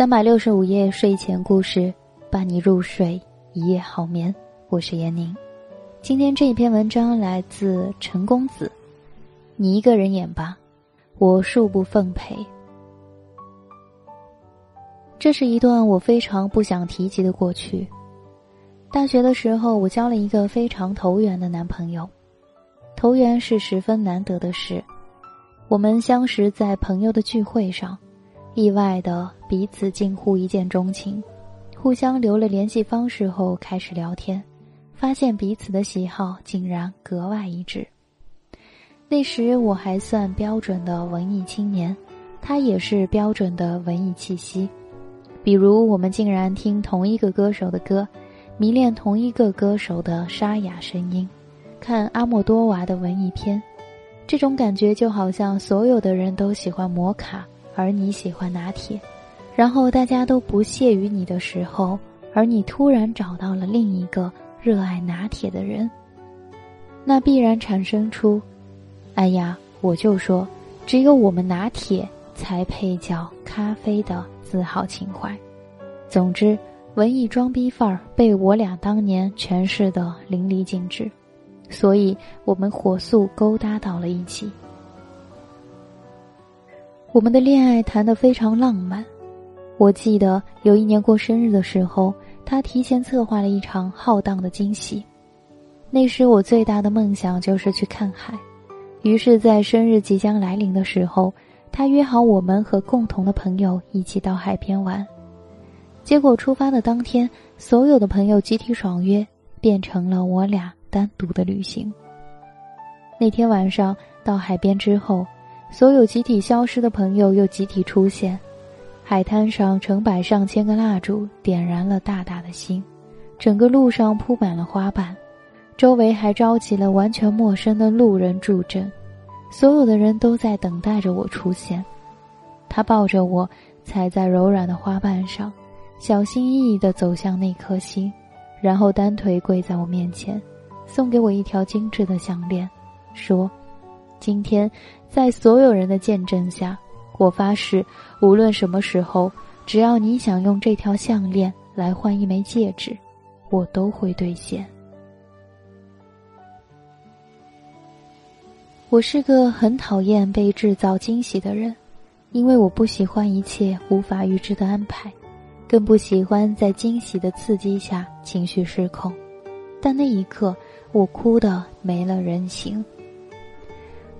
三百六十五夜睡前故事，伴你入睡，一夜好眠。我是闫宁。今天这一篇文章来自陈公子。你一个人演吧，我恕不奉陪。这是一段我非常不想提及的过去。大学的时候，我交了一个非常投缘的男朋友。投缘是十分难得的事。我们相识在朋友的聚会上。意外的彼此近乎一见钟情，互相留了联系方式后开始聊天，发现彼此的喜好竟然格外一致。那时我还算标准的文艺青年，他也是标准的文艺气息。比如我们竟然听同一个歌手的歌，迷恋同一个歌手的沙哑声音，看阿莫多瓦的文艺片，这种感觉就好像所有的人都喜欢摩卡。而你喜欢拿铁，然后大家都不屑于你的时候，而你突然找到了另一个热爱拿铁的人，那必然产生出，哎呀，我就说，只有我们拿铁才配叫咖啡的自豪情怀。总之，文艺装逼范儿被我俩当年诠释的淋漓尽致，所以我们火速勾搭到了一起。我们的恋爱谈得非常浪漫，我记得有一年过生日的时候，他提前策划了一场浩荡的惊喜。那时我最大的梦想就是去看海，于是，在生日即将来临的时候，他约好我们和共同的朋友一起到海边玩。结果出发的当天，所有的朋友集体爽约，变成了我俩单独的旅行。那天晚上到海边之后。所有集体消失的朋友又集体出现，海滩上成百上千个蜡烛点燃了大大的星，整个路上铺满了花瓣，周围还招集了完全陌生的路人助阵，所有的人都在等待着我出现。他抱着我，踩在柔软的花瓣上，小心翼翼地走向那颗星，然后单腿跪在我面前，送给我一条精致的项链，说。今天，在所有人的见证下，我发誓，无论什么时候，只要你想用这条项链来换一枚戒指，我都会兑现。我是个很讨厌被制造惊喜的人，因为我不喜欢一切无法预知的安排，更不喜欢在惊喜的刺激下情绪失控。但那一刻，我哭得没了人形。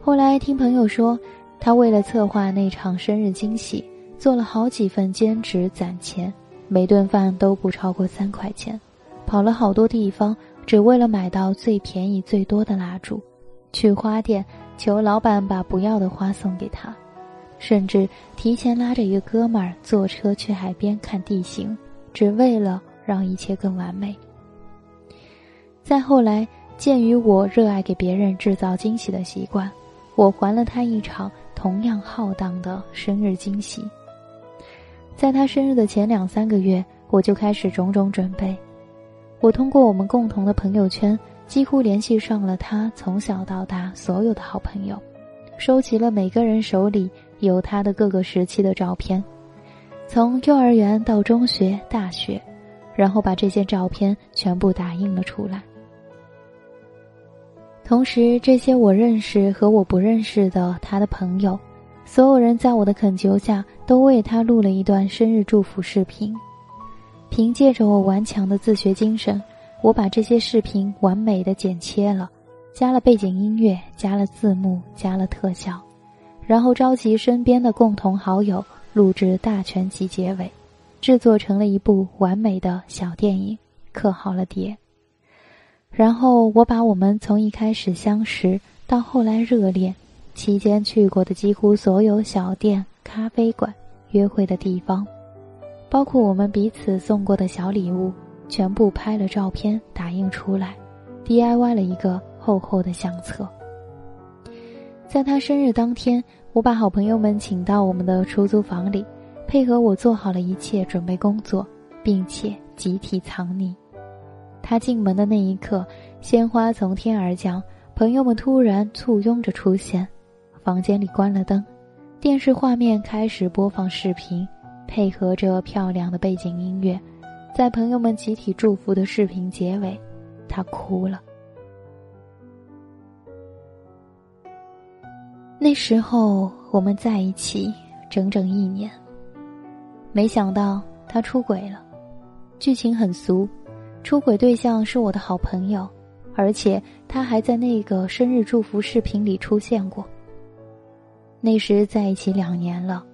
后来听朋友说，他为了策划那场生日惊喜，做了好几份兼职攒钱，每顿饭都不超过三块钱，跑了好多地方，只为了买到最便宜最多的蜡烛，去花店求老板把不要的花送给他，甚至提前拉着一个哥们儿坐车去海边看地形，只为了让一切更完美。再后来，鉴于我热爱给别人制造惊喜的习惯。我还了他一场同样浩荡的生日惊喜。在他生日的前两三个月，我就开始种种准备。我通过我们共同的朋友圈，几乎联系上了他从小到大所有的好朋友，收集了每个人手里有他的各个时期的照片，从幼儿园到中学、大学，然后把这些照片全部打印了出来。同时，这些我认识和我不认识的他的朋友，所有人在我的恳求下，都为他录了一段生日祝福视频。凭借着我顽强的自学精神，我把这些视频完美的剪切了，加了背景音乐，加了字幕，加了特效，然后召集身边的共同好友录制大全集结尾，制作成了一部完美的小电影，刻好了碟。然后我把我们从一开始相识到后来热恋，期间去过的几乎所有小店、咖啡馆、约会的地方，包括我们彼此送过的小礼物，全部拍了照片打印出来，DIY 了一个厚厚的相册。在他生日当天，我把好朋友们请到我们的出租房里，配合我做好了一切准备工作，并且集体藏匿。他进门的那一刻，鲜花从天而降，朋友们突然簇拥着出现，房间里关了灯，电视画面开始播放视频，配合着漂亮的背景音乐，在朋友们集体祝福的视频结尾，他哭了。那时候我们在一起整整一年，没想到他出轨了。剧情很俗，出轨对象是我的好朋友，而且他还在那个生日祝福视频里出现过。那时在一起两年了，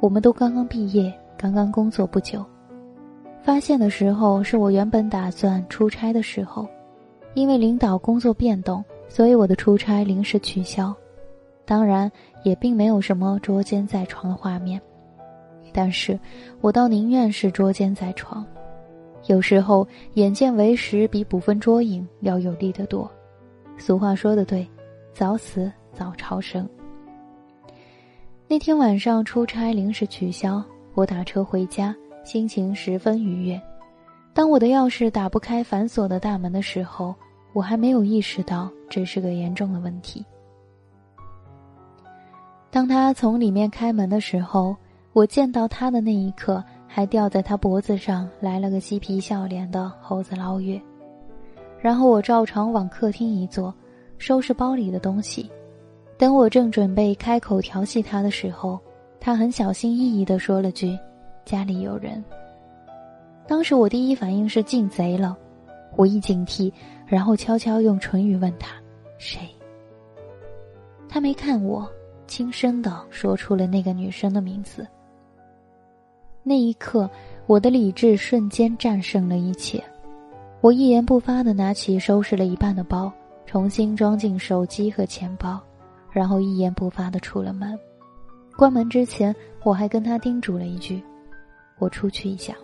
我们都刚刚毕业，刚刚工作不久。发现的时候是我原本打算出差的时候，因为领导工作变动，所以我的出差临时取消。当然，也并没有什么捉奸在床的画面，但是我倒宁愿是捉奸在床。有时候眼见为实比捕风捉影要有利得多。俗话说的对，早死早超生。那天晚上出差临时取消，我打车回家，心情十分愉悦。当我的钥匙打不开反锁的大门的时候，我还没有意识到这是个严重的问题。当他从里面开门的时候，我见到他的那一刻。还吊在他脖子上来了个嬉皮笑脸的猴子捞月，然后我照常往客厅一坐，收拾包里的东西。等我正准备开口调戏他的时候，他很小心翼翼地说了句：“家里有人。”当时我第一反应是进贼了，我一警惕，然后悄悄用唇语问他：“谁？”他没看我，轻声地说出了那个女生的名字。那一刻，我的理智瞬间战胜了一切。我一言不发的拿起收拾了一半的包，重新装进手机和钱包，然后一言不发的出了门。关门之前，我还跟他叮嘱了一句：“我出去一下。”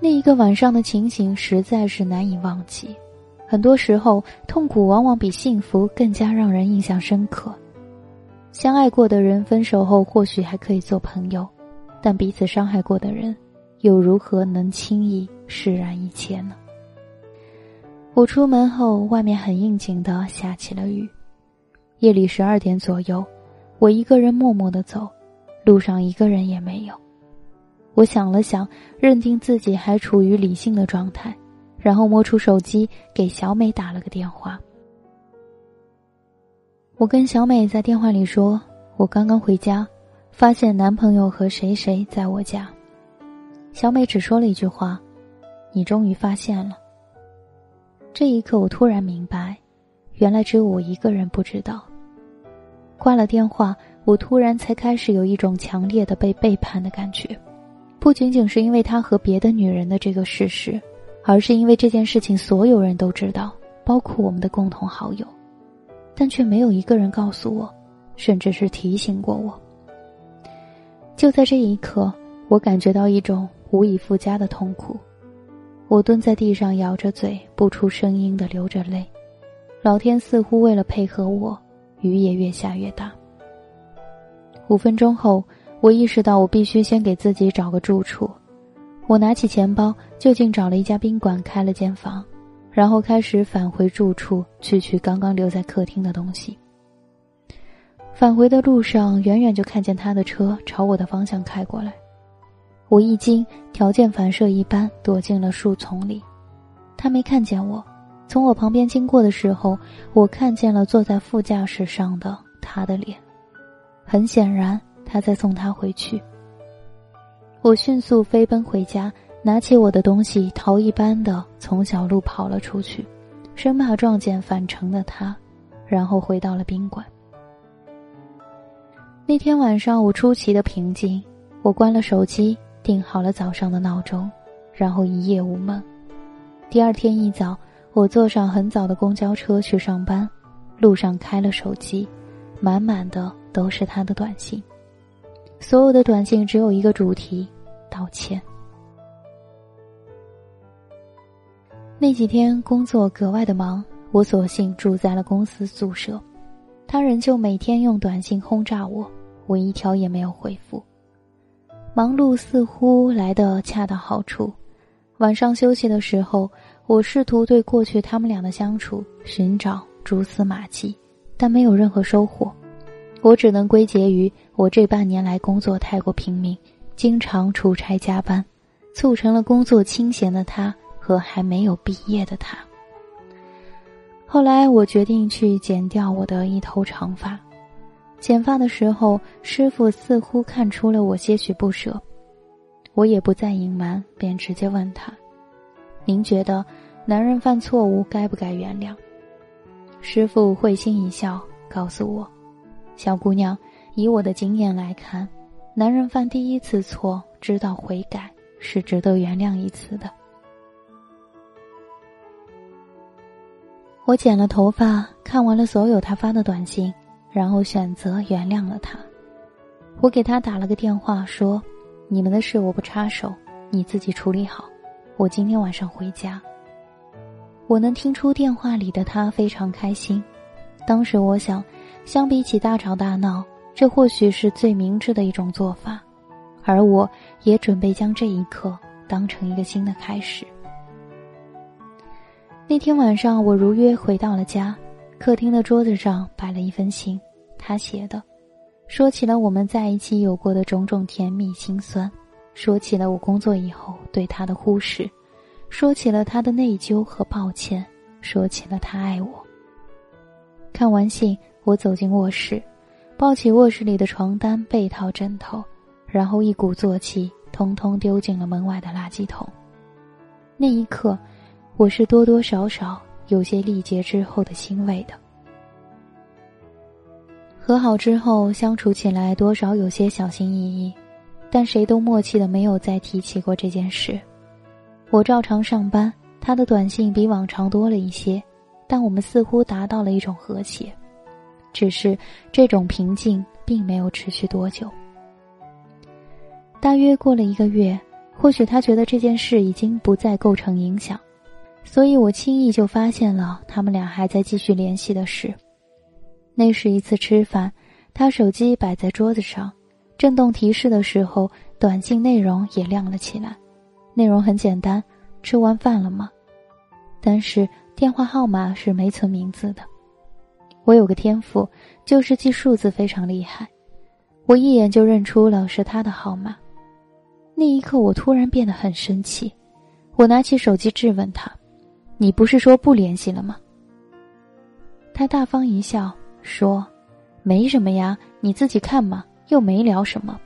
那一个晚上的情形实在是难以忘记。很多时候，痛苦往往比幸福更加让人印象深刻。相爱过的人分手后或许还可以做朋友，但彼此伤害过的人，又如何能轻易释然一切呢？我出门后，外面很应景的下起了雨。夜里十二点左右，我一个人默默的走，路上一个人也没有。我想了想，认定自己还处于理性的状态，然后摸出手机给小美打了个电话。我跟小美在电话里说：“我刚刚回家，发现男朋友和谁谁在我家。”小美只说了一句话：“你终于发现了。”这一刻，我突然明白，原来只有我一个人不知道。挂了电话，我突然才开始有一种强烈的被背叛的感觉，不仅仅是因为他和别的女人的这个事实，而是因为这件事情所有人都知道，包括我们的共同好友。但却没有一个人告诉我，甚至是提醒过我。就在这一刻，我感觉到一种无以复加的痛苦。我蹲在地上，咬着嘴，不出声音的流着泪。老天似乎为了配合我，雨也越下越大。五分钟后，我意识到我必须先给自己找个住处。我拿起钱包，就近找了一家宾馆，开了间房。然后开始返回住处，去取刚刚留在客厅的东西。返回的路上，远远就看见他的车朝我的方向开过来，我一惊，条件反射一般躲进了树丛里。他没看见我，从我旁边经过的时候，我看见了坐在副驾驶上的他的脸，很显然他在送他回去。我迅速飞奔回家。拿起我的东西，逃一般的从小路跑了出去，生怕撞见返程的他，然后回到了宾馆。那天晚上我出奇的平静，我关了手机，定好了早上的闹钟，然后一夜无梦。第二天一早，我坐上很早的公交车去上班，路上开了手机，满满的都是他的短信，所有的短信只有一个主题：道歉。那几天工作格外的忙，我索性住在了公司宿舍，他仍旧每天用短信轰炸我，我一条也没有回复。忙碌似乎来得恰到好处，晚上休息的时候，我试图对过去他们俩的相处寻找蛛丝马迹，但没有任何收获，我只能归结于我这半年来工作太过拼命，经常出差加班，促成了工作清闲的他和还没有毕业的他。后来我决定去剪掉我的一头长发，剪发的时候，师傅似乎看出了我些许不舍，我也不再隐瞒，便直接问他：“您觉得男人犯错误该不该原谅？”师傅会心一笑，告诉我：“小姑娘，以我的经验来看，男人犯第一次错，知道悔改是值得原谅一次的。”我剪了头发，看完了所有他发的短信，然后选择原谅了他。我给他打了个电话，说：“你们的事我不插手，你自己处理好。我今天晚上回家。”我能听出电话里的他非常开心。当时我想，相比起大吵大闹，这或许是最明智的一种做法，而我也准备将这一刻当成一个新的开始。那天晚上，我如约回到了家，客厅的桌子上摆了一封信，他写的，说起了我们在一起有过的种种甜蜜心酸，说起了我工作以后对他的忽视，说起了他的内疚和抱歉，说起了他爱我。看完信，我走进卧室，抱起卧室里的床单、被套、枕头，然后一鼓作气，通通丢进了门外的垃圾桶。那一刻。我是多多少少有些历劫之后的欣慰的。和好之后相处起来多少有些小心翼翼，但谁都默契的没有再提起过这件事。我照常上班，他的短信比往常多了一些，但我们似乎达到了一种和谐。只是这种平静并没有持续多久。大约过了一个月，或许他觉得这件事已经不再构成影响。所以我轻易就发现了他们俩还在继续联系的事。那是一次吃饭，他手机摆在桌子上，震动提示的时候，短信内容也亮了起来。内容很简单：“吃完饭了吗？”但是电话号码是没存名字的。我有个天赋，就是记数字非常厉害，我一眼就认出了是他的号码。那一刻，我突然变得很生气，我拿起手机质问他。你不是说不联系了吗？他大方一笑说：“没什么呀，你自己看嘛，又没聊什么。”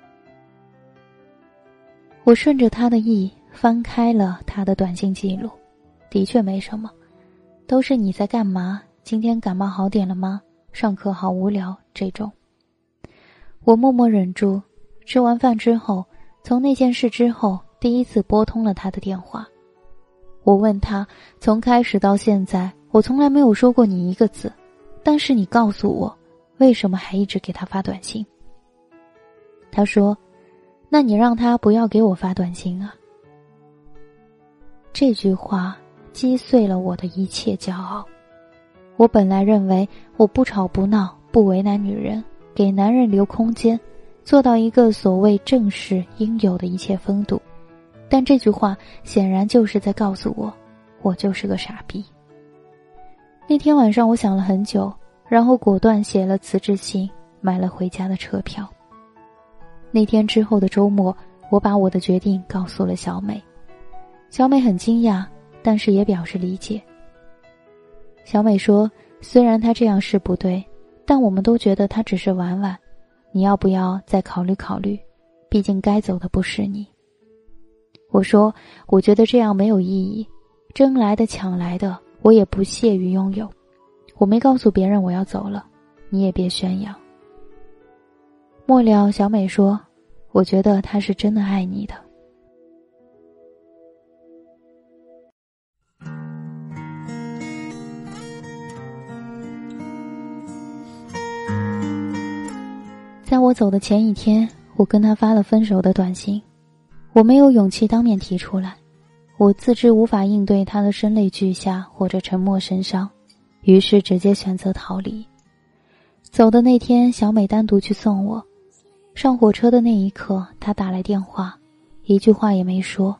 我顺着他的意翻开了他的短信记录，的确没什么，都是你在干嘛？今天感冒好点了吗？上课好无聊这种。我默默忍住，吃完饭之后，从那件事之后，第一次拨通了他的电话。我问他，从开始到现在，我从来没有说过你一个字，但是你告诉我，为什么还一直给他发短信？他说：“那你让他不要给我发短信啊。”这句话击碎了我的一切骄傲。我本来认为我不吵不闹，不为难女人，给男人留空间，做到一个所谓正式应有的一切风度。但这句话显然就是在告诉我，我就是个傻逼。那天晚上，我想了很久，然后果断写了辞职信，买了回家的车票。那天之后的周末，我把我的决定告诉了小美，小美很惊讶，但是也表示理解。小美说：“虽然他这样是不对，但我们都觉得他只是玩玩，你要不要再考虑考虑？毕竟该走的不是你。”我说：“我觉得这样没有意义，争来的抢来的，我也不屑于拥有。我没告诉别人我要走了，你也别宣扬。”末了，小美说：“我觉得他是真的爱你的。”在我走的前一天，我跟他发了分手的短信。我没有勇气当面提出来，我自知无法应对他的声泪俱下或者沉默神伤，于是直接选择逃离。走的那天，小美单独去送我，上火车的那一刻，她打来电话，一句话也没说，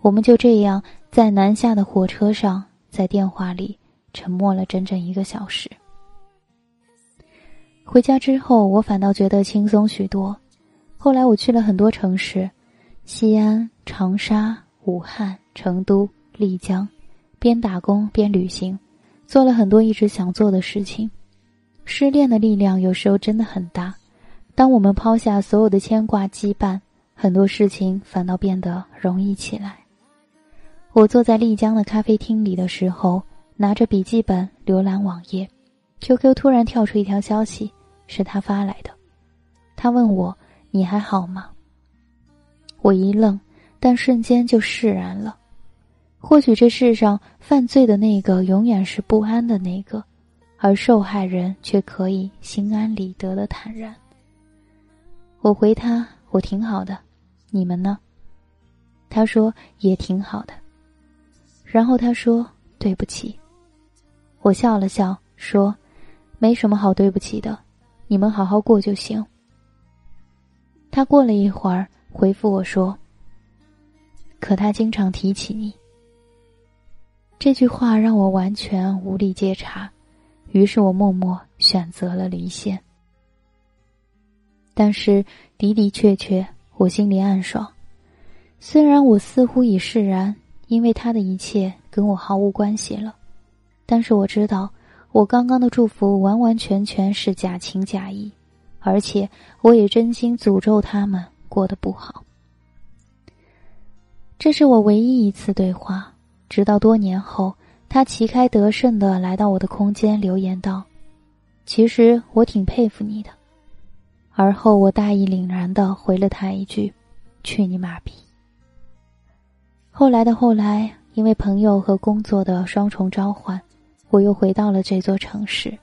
我们就这样在南下的火车上，在电话里沉默了整整一个小时。回家之后，我反倒觉得轻松许多。后来我去了很多城市，西安、长沙、武汉、成都、丽江，边打工边旅行，做了很多一直想做的事情。失恋的力量有时候真的很大，当我们抛下所有的牵挂羁绊，很多事情反倒变得容易起来。我坐在丽江的咖啡厅里的时候，拿着笔记本浏览网页，QQ 突然跳出一条消息，是他发来的。他问我：“你还好吗？”我一愣，但瞬间就释然了。或许这世上犯罪的那个永远是不安的那个。而受害人却可以心安理得的坦然。我回他：“我挺好的，你们呢？”他说：“也挺好的。”然后他说：“对不起。”我笑了笑说：“没什么好对不起的，你们好好过就行。”他过了一会儿回复我说：“可他经常提起你。”这句话让我完全无力接茬。于是我默默选择了离线，但是的的确确，我心里暗爽。虽然我似乎已释然，因为他的一切跟我毫无关系了，但是我知道，我刚刚的祝福完完全全是假情假意，而且我也真心诅咒他们过得不好。这是我唯一一次对话，直到多年后。他旗开得胜的来到我的空间，留言道：“其实我挺佩服你的。”而后我大义凛然的回了他一句：“去你妈逼！”后来的后来，因为朋友和工作的双重召唤，我又回到了这座城市。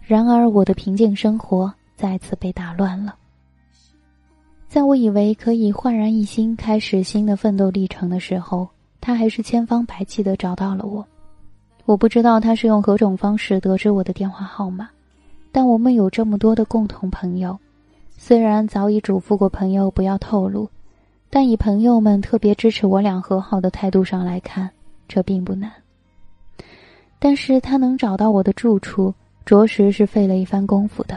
然而，我的平静生活再次被打乱了。在我以为可以焕然一新，开始新的奋斗历程的时候。他还是千方百计的找到了我，我不知道他是用何种方式得知我的电话号码，但我们有这么多的共同朋友，虽然早已嘱咐过朋友不要透露，但以朋友们特别支持我俩和好的态度上来看，这并不难。但是他能找到我的住处，着实是费了一番功夫的。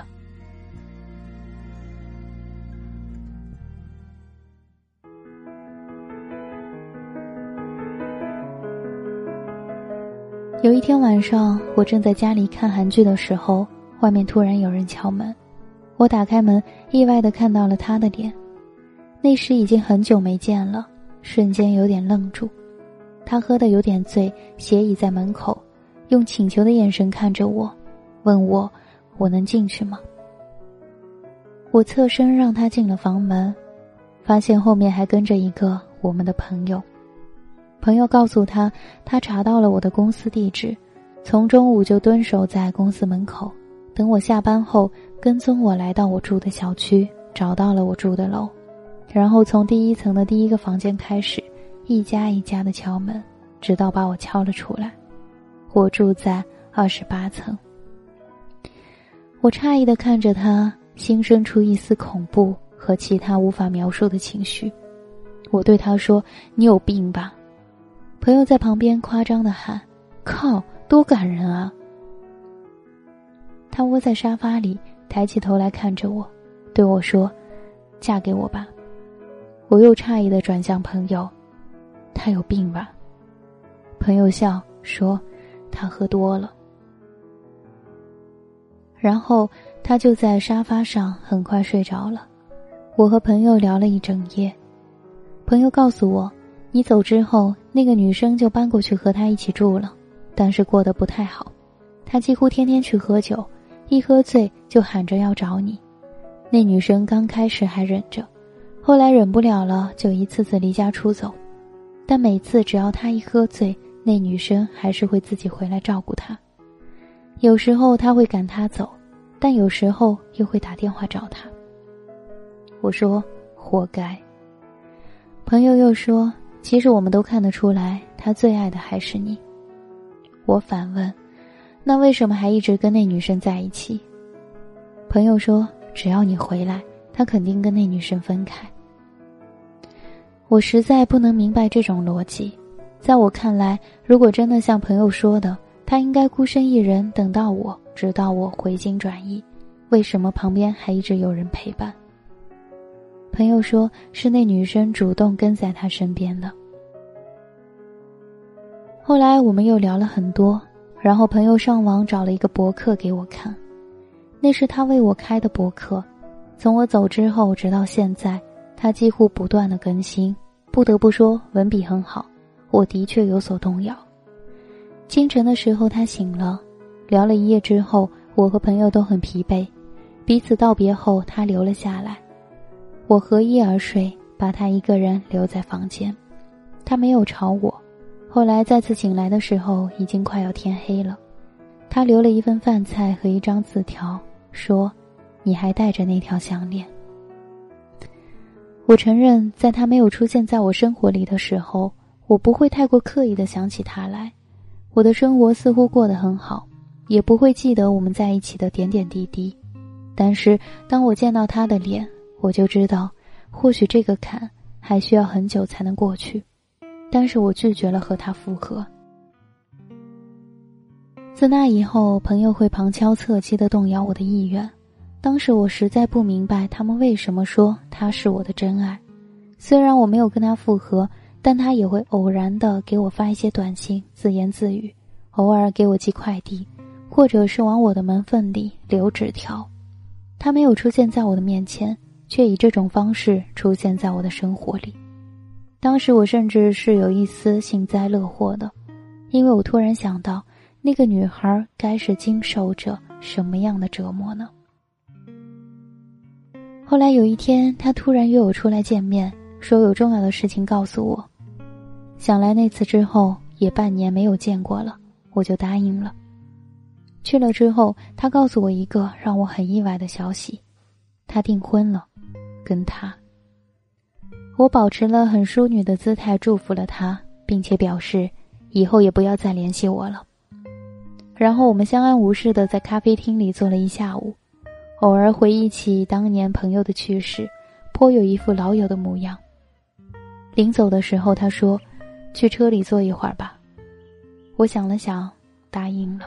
有一天晚上，我正在家里看韩剧的时候，外面突然有人敲门。我打开门，意外的看到了他的脸。那时已经很久没见了，瞬间有点愣住。他喝的有点醉，斜倚在门口，用请求的眼神看着我，问我：“我能进去吗？”我侧身让他进了房门，发现后面还跟着一个我们的朋友。朋友告诉他，他查到了我的公司地址，从中午就蹲守在公司门口，等我下班后跟踪我来到我住的小区，找到了我住的楼，然后从第一层的第一个房间开始，一家一家的敲门，直到把我敲了出来。我住在二十八层。我诧异的看着他，心生出一丝恐怖和其他无法描述的情绪。我对他说：“你有病吧？”朋友在旁边夸张的喊：“靠，多感人啊！”他窝在沙发里，抬起头来看着我，对我说：“嫁给我吧。”我又诧异的转向朋友：“他有病吧？”朋友笑说：“他喝多了。”然后他就在沙发上很快睡着了。我和朋友聊了一整夜，朋友告诉我。你走之后，那个女生就搬过去和他一起住了，但是过得不太好。他几乎天天去喝酒，一喝醉就喊着要找你。那女生刚开始还忍着，后来忍不了了，就一次次离家出走。但每次只要他一喝醉，那女生还是会自己回来照顾他。有时候他会赶他走，但有时候又会打电话找他。我说：“活该。”朋友又说。其实我们都看得出来，他最爱的还是你。我反问：“那为什么还一直跟那女生在一起？”朋友说：“只要你回来，他肯定跟那女生分开。”我实在不能明白这种逻辑。在我看来，如果真的像朋友说的，他应该孤身一人等到我，直到我回心转意，为什么旁边还一直有人陪伴？朋友说是那女生主动跟在他身边的。后来我们又聊了很多，然后朋友上网找了一个博客给我看，那是他为我开的博客，从我走之后直到现在，他几乎不断的更新。不得不说，文笔很好，我的确有所动摇。清晨的时候，他醒了，聊了一夜之后，我和朋友都很疲惫，彼此道别后，他留了下来，我合衣而睡，把他一个人留在房间。他没有吵我。后来再次醒来的时候，已经快要天黑了。他留了一份饭菜和一张字条，说：“你还带着那条项链。”我承认，在他没有出现在我生活里的时候，我不会太过刻意的想起他来。我的生活似乎过得很好，也不会记得我们在一起的点点滴滴。但是，当我见到他的脸，我就知道，或许这个坎还需要很久才能过去。但是我拒绝了和他复合。自那以后，朋友会旁敲侧击的动摇我的意愿。当时我实在不明白他们为什么说他是我的真爱。虽然我没有跟他复合，但他也会偶然的给我发一些短信，自言自语，偶尔给我寄快递，或者是往我的门缝里留纸条。他没有出现在我的面前，却以这种方式出现在我的生活里。当时我甚至是有一丝幸灾乐祸的，因为我突然想到，那个女孩该是经受着什么样的折磨呢？后来有一天，她突然约我出来见面，说有重要的事情告诉我。想来那次之后也半年没有见过了，我就答应了。去了之后，她告诉我一个让我很意外的消息：她订婚了，跟他。我保持了很淑女的姿态，祝福了他，并且表示以后也不要再联系我了。然后我们相安无事的在咖啡厅里坐了一下午，偶尔回忆起当年朋友的趣事，颇有一副老友的模样。临走的时候，他说：“去车里坐一会儿吧。”我想了想，答应了。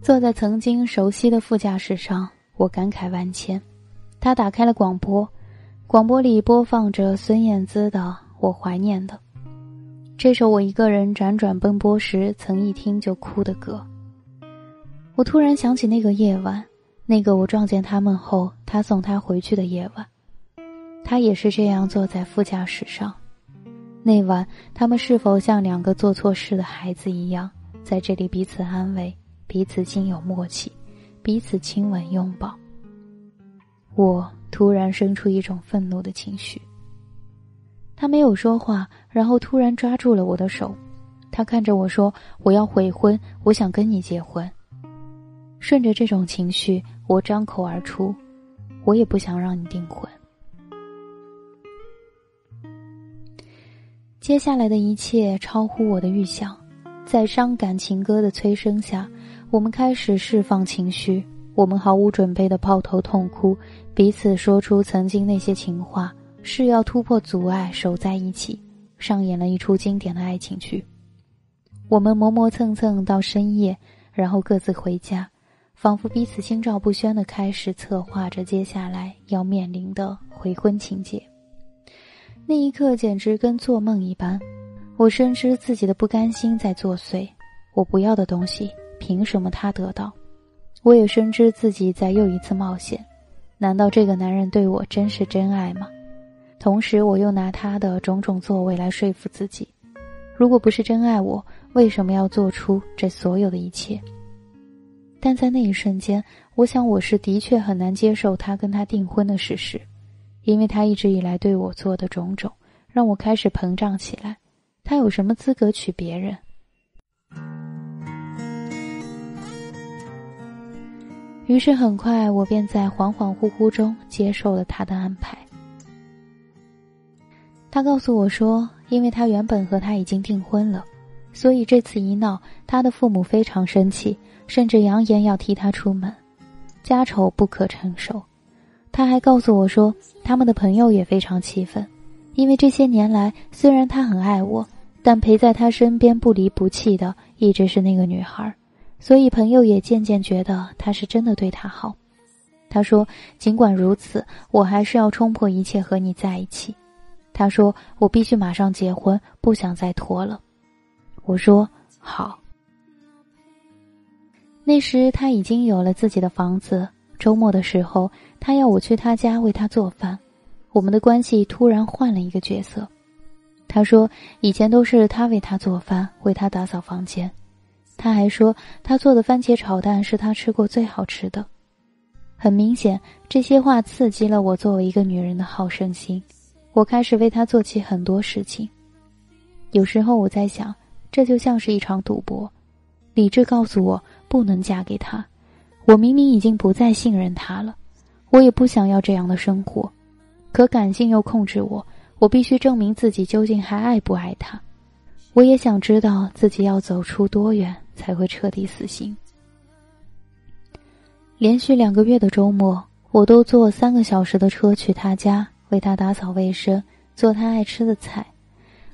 坐在曾经熟悉的副驾驶上，我感慨万千。他打开了广播，广播里播放着孙燕姿的《我怀念的》这首我一个人辗转奔波时曾一听就哭的歌。我突然想起那个夜晚，那个我撞见他们后，他送他回去的夜晚，他也是这样坐在副驾驶上。那晚，他们是否像两个做错事的孩子一样，在这里彼此安慰，彼此心有默契，彼此亲吻拥抱？我突然生出一种愤怒的情绪。他没有说话，然后突然抓住了我的手。他看着我说：“我要悔婚，我想跟你结婚。”顺着这种情绪，我张口而出：“我也不想让你订婚。”接下来的一切超乎我的预想，在伤感情歌的催生下，我们开始释放情绪。我们毫无准备的抱头痛哭，彼此说出曾经那些情话，誓要突破阻碍守在一起，上演了一出经典的爱情剧。我们磨磨蹭蹭到深夜，然后各自回家，仿佛彼此心照不宣的开始策划着接下来要面临的回婚情节。那一刻简直跟做梦一般，我深知自己的不甘心在作祟，我不要的东西，凭什么他得到？我也深知自己在又一次冒险，难道这个男人对我真是真爱吗？同时，我又拿他的种种作为来说服自己，如果不是真爱我，为什么要做出这所有的一切？但在那一瞬间，我想我是的确很难接受他跟他订婚的事实，因为他一直以来对我做的种种，让我开始膨胀起来。他有什么资格娶别人？于是很快，我便在恍恍惚惚中接受了他的安排。他告诉我说，因为他原本和他已经订婚了，所以这次一闹，他的父母非常生气，甚至扬言要踢他出门，家丑不可承受。他还告诉我说，他们的朋友也非常气愤，因为这些年来，虽然他很爱我，但陪在他身边不离不弃的一直是那个女孩。所以朋友也渐渐觉得他是真的对他好。他说：“尽管如此，我还是要冲破一切和你在一起。”他说：“我必须马上结婚，不想再拖了。”我说：“好。”那时他已经有了自己的房子。周末的时候，他要我去他家为他做饭。我们的关系突然换了一个角色。他说：“以前都是他为他做饭，为他打扫房间。”他还说：“他做的番茄炒蛋是他吃过最好吃的。”很明显，这些话刺激了我作为一个女人的好胜心。我开始为他做起很多事情。有时候我在想，这就像是一场赌博。理智告诉我不能嫁给他。我明明已经不再信任他了，我也不想要这样的生活，可感性又控制我，我必须证明自己究竟还爱不爱他。我也想知道自己要走出多远才会彻底死心。连续两个月的周末，我都坐三个小时的车去他家，为他打扫卫生，做他爱吃的菜。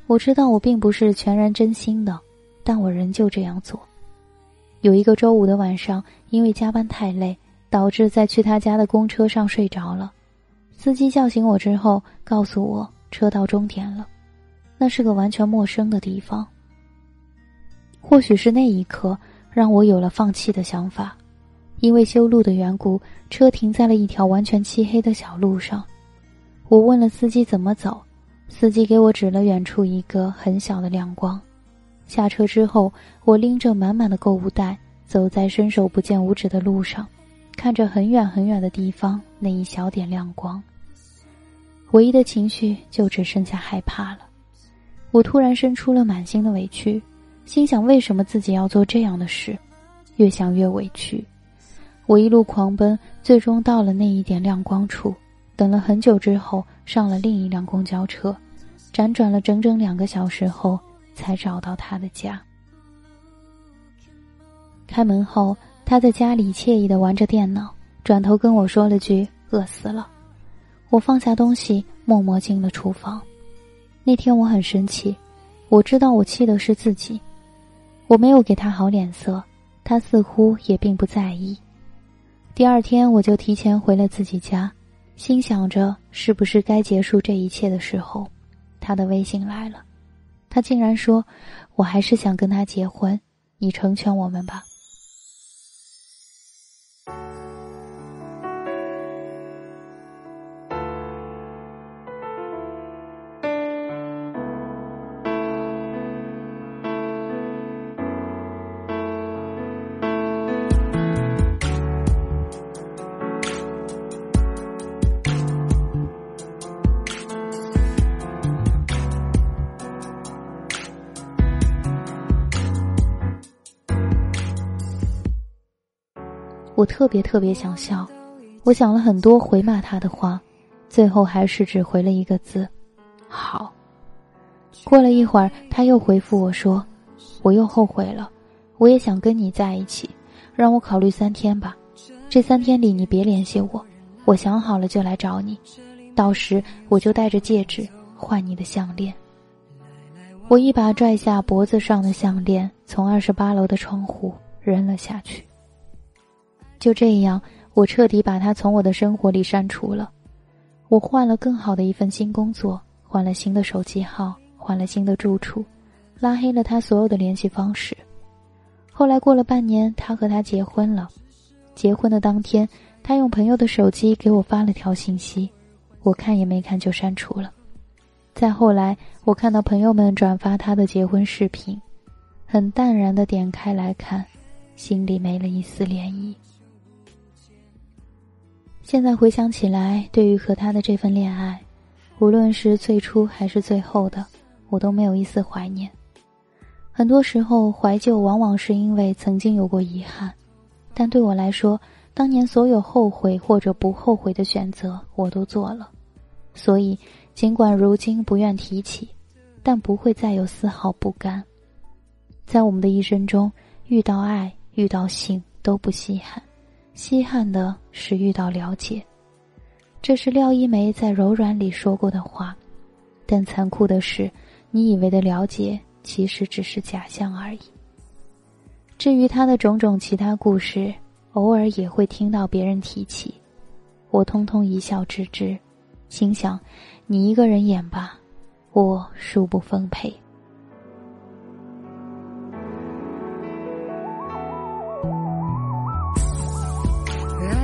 我知道我并不是全然真心的，但我仍旧这样做。有一个周五的晚上，因为加班太累，导致在去他家的公车上睡着了。司机叫醒我之后，告诉我车到终点了，那是个完全陌生的地方。或许是那一刻让我有了放弃的想法，因为修路的缘故，车停在了一条完全漆黑的小路上。我问了司机怎么走，司机给我指了远处一个很小的亮光。下车之后，我拎着满满的购物袋，走在伸手不见五指的路上，看着很远很远的地方那一小点亮光。唯一的情绪就只剩下害怕了。我突然生出了满心的委屈，心想为什么自己要做这样的事？越想越委屈。我一路狂奔，最终到了那一点亮光处，等了很久之后，上了另一辆公交车，辗转了整整两个小时后。才找到他的家。开门后，他在家里惬意的玩着电脑，转头跟我说了句：“饿死了。”我放下东西，默默进了厨房。那天我很生气，我知道我气的是自己，我没有给他好脸色，他似乎也并不在意。第二天，我就提前回了自己家，心想着是不是该结束这一切的时候，他的微信来了。他竟然说：“我还是想跟他结婚，你成全我们吧。”我特别特别想笑，我想了很多回骂他的话，最后还是只回了一个字：“好。”过了一会儿，他又回复我说：“我又后悔了，我也想跟你在一起，让我考虑三天吧。这三天里你别联系我，我想好了就来找你，到时我就带着戒指换你的项链。”我一把拽下脖子上的项链，从二十八楼的窗户扔了下去。就这样，我彻底把他从我的生活里删除了。我换了更好的一份新工作，换了新的手机号，换了新的住处，拉黑了他所有的联系方式。后来过了半年，他和他结婚了。结婚的当天，他用朋友的手机给我发了条信息，我看也没看就删除了。再后来，我看到朋友们转发他的结婚视频，很淡然的点开来看，心里没了一丝涟漪。现在回想起来，对于和他的这份恋爱，无论是最初还是最后的，我都没有一丝怀念。很多时候，怀旧往往是因为曾经有过遗憾，但对我来说，当年所有后悔或者不后悔的选择，我都做了。所以，尽管如今不愿提起，但不会再有丝毫不甘。在我们的一生中，遇到爱、遇到性都不稀罕。稀罕的是遇到了解，这是廖一梅在《柔软》里说过的话，但残酷的是，你以为的了解，其实只是假象而已。至于他的种种其他故事，偶尔也会听到别人提起，我通通一笑置之，心想：你一个人演吧，我恕不奉陪。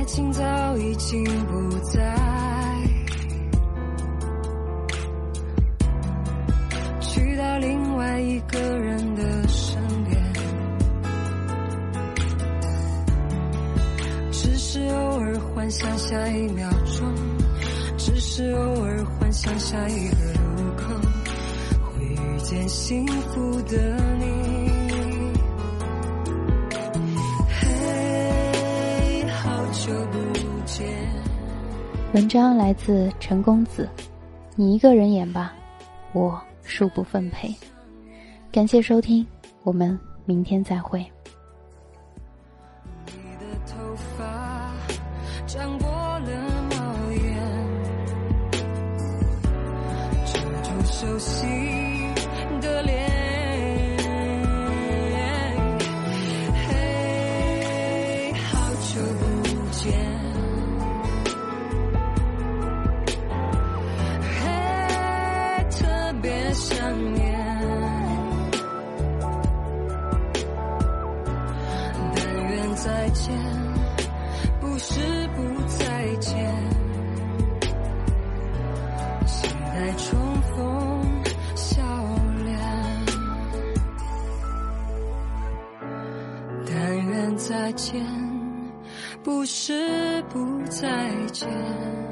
情早已经不在，去到另外一个人的身边，只是偶尔幻想下一秒钟，只是偶尔幻想下一个路口会遇见幸福的你。文章来自陈公子，你一个人演吧，我恕不奉陪。感谢收听，我们明天再会。再见，